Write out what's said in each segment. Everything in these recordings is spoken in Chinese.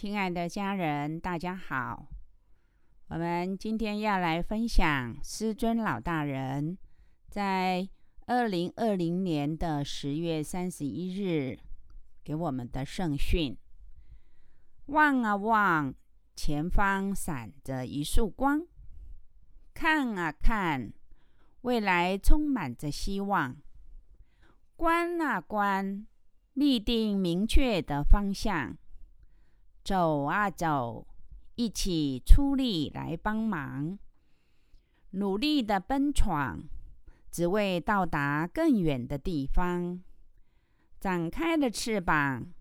亲爱的家人，大家好。我们今天要来分享师尊老大人在二零二零年的十月三十一日给我们的圣训：望啊望，前方闪着一束光；看啊看，未来充满着希望；观啊观，立定明确的方向。走啊走，一起出力来帮忙，努力的奔闯，只为到达更远的地方。展开了翅膀，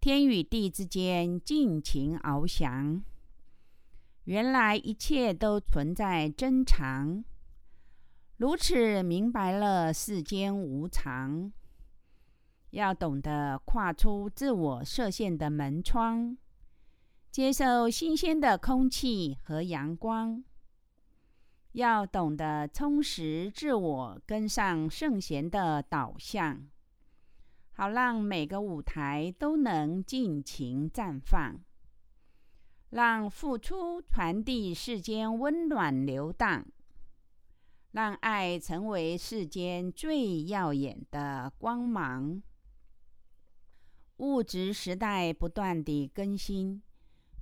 天与地之间尽情翱翔。原来一切都存在真常，如此明白了世间无常。要懂得跨出自我设限的门窗，接受新鲜的空气和阳光；要懂得充实自我，跟上圣贤的导向，好让每个舞台都能尽情绽放，让付出传递世间温暖流荡，让爱成为世间最耀眼的光芒。物质时代不断地更新，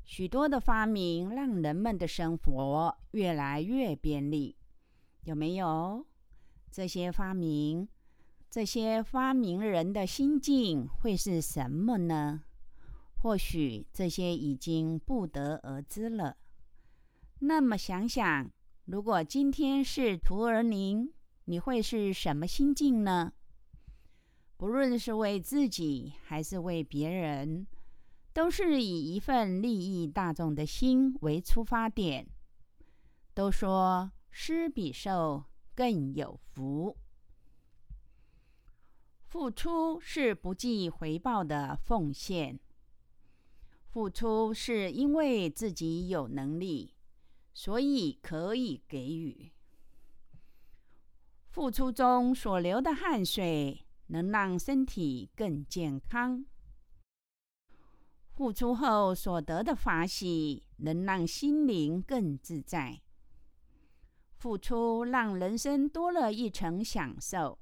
许多的发明让人们的生活越来越便利。有没有这些发明？这些发明人的心境会是什么呢？或许这些已经不得而知了。那么想想，如果今天是徒儿您，你会是什么心境呢？不论是为自己还是为别人，都是以一份利益大众的心为出发点。都说施比受更有福，付出是不计回报的奉献。付出是因为自己有能力，所以可以给予。付出中所流的汗水。能让身体更健康，付出后所得的法喜，能让心灵更自在。付出让人生多了一层享受。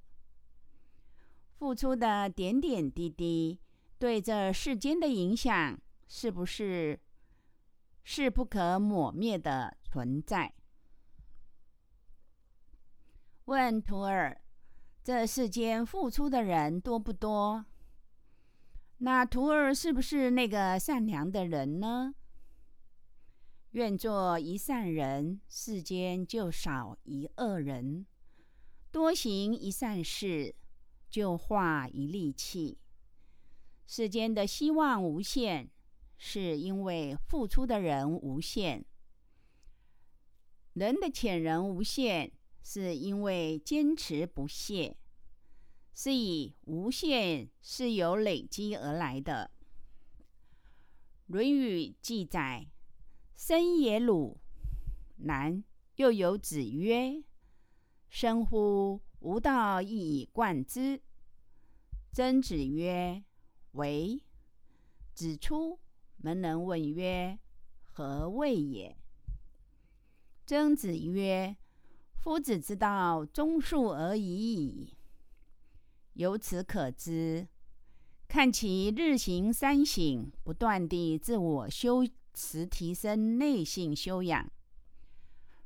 付出的点点滴滴，对这世间的影响，是不是是不可抹灭的存在？问徒儿。这世间付出的人多不多？那徒儿是不是那个善良的人呢？愿做一善人，世间就少一恶人；多行一善事，就化一戾气。世间的希望无限，是因为付出的人无限；人的潜能无限。是因为坚持不懈，是以无限是由累积而来的。《论语》记载：“生也鲁，难。”又有子曰：“生乎吾道，一以贯之。”曾子曰：“为。”子出门人问曰：“何谓也？”曾子曰。夫子之道，忠恕而已矣。由此可知，看其日行三省，不断地自我修持提升内性修养，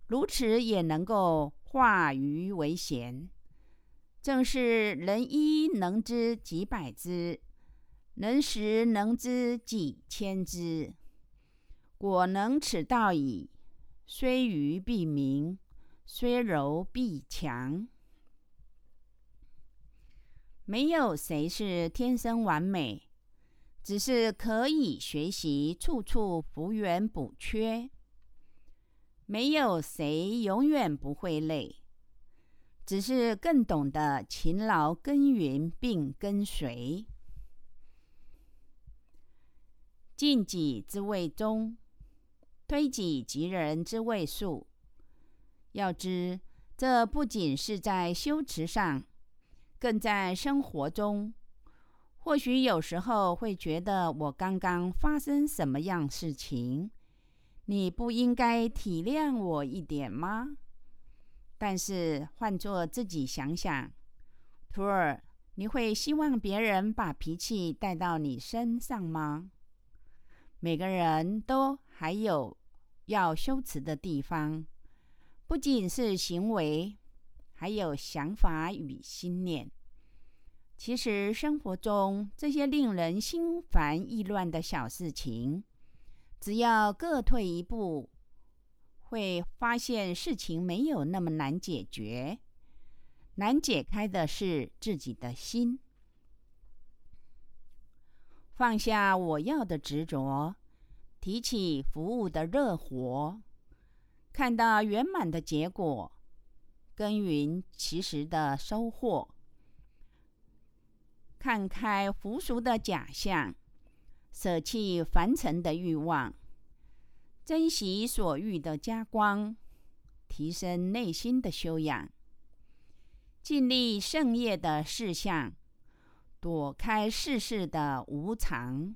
如此也能够化愚为贤。正是人一能知几百之，人十能知几千之。果能此道矣，虽愚必明。虽柔必强，没有谁是天生完美，只是可以学习处处福源补缺。没有谁永远不会累，只是更懂得勤劳耕耘并跟随。尽己之谓中，推己及人之谓术。要知，这不仅是在修持上，更在生活中。或许有时候会觉得我刚刚发生什么样事情，你不应该体谅我一点吗？但是换做自己想想，徒儿，你会希望别人把脾气带到你身上吗？每个人都还有要修辞的地方，不仅是行为，还有想法与心念。其实生活中这些令人心烦意乱的小事情，只要各退一步，会发现事情没有那么难解决。难解开的是自己的心，放下我要的执着，提起服务的热火，看到圆满的结果，耕耘其实的收获。看开浮俗的假象，舍弃凡尘的欲望，珍惜所遇的加光，提升内心的修养，尽力圣业的事项，躲开世事的无常，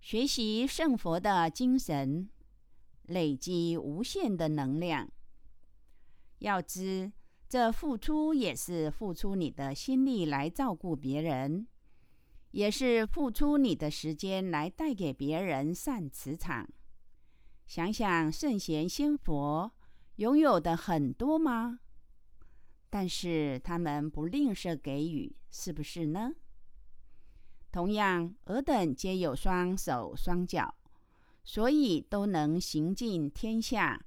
学习圣佛的精神，累积无限的能量。要知。这付出也是付出你的心力来照顾别人，也是付出你的时间来带给别人善磁场。想想圣贤仙佛拥有的很多吗？但是他们不吝啬给予，是不是呢？同样，尔等皆有双手双脚，所以都能行尽天下，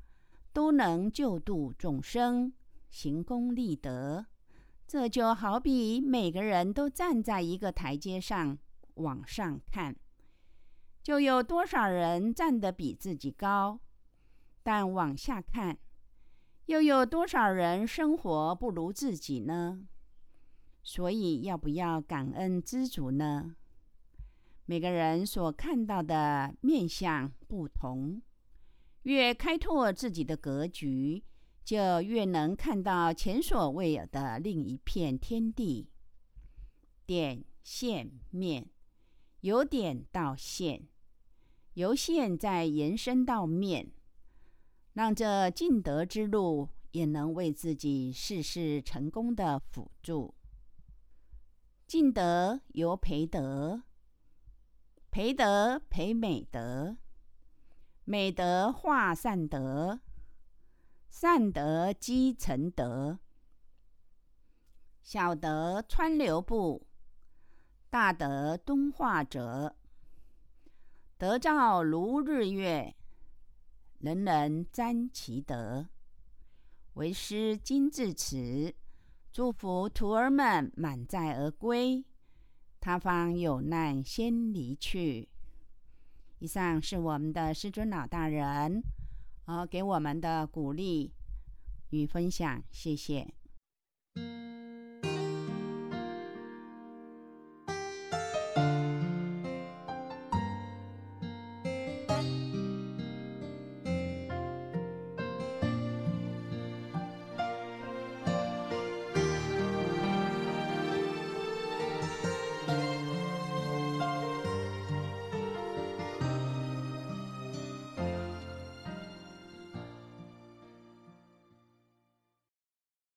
都能救度众生。行功立德，这就好比每个人都站在一个台阶上往上看，就有多少人站得比自己高；但往下看，又有多少人生活不如自己呢？所以，要不要感恩知足呢？每个人所看到的面相不同，越开拓自己的格局。就越能看到前所未有的另一片天地。点、线、面，由点到线，由线再延伸到面，让这进德之路也能为自己事事成功的辅助。进德由培德，培德培美德，美德化善德。善德积成德，小德川流布，大德敦化者。德照如日月，人人沾其德。为师今至此，祝福徒儿们满载而归，他方有难先离去。以上是我们的师尊老大人。呃，给我们的鼓励与分享，谢谢。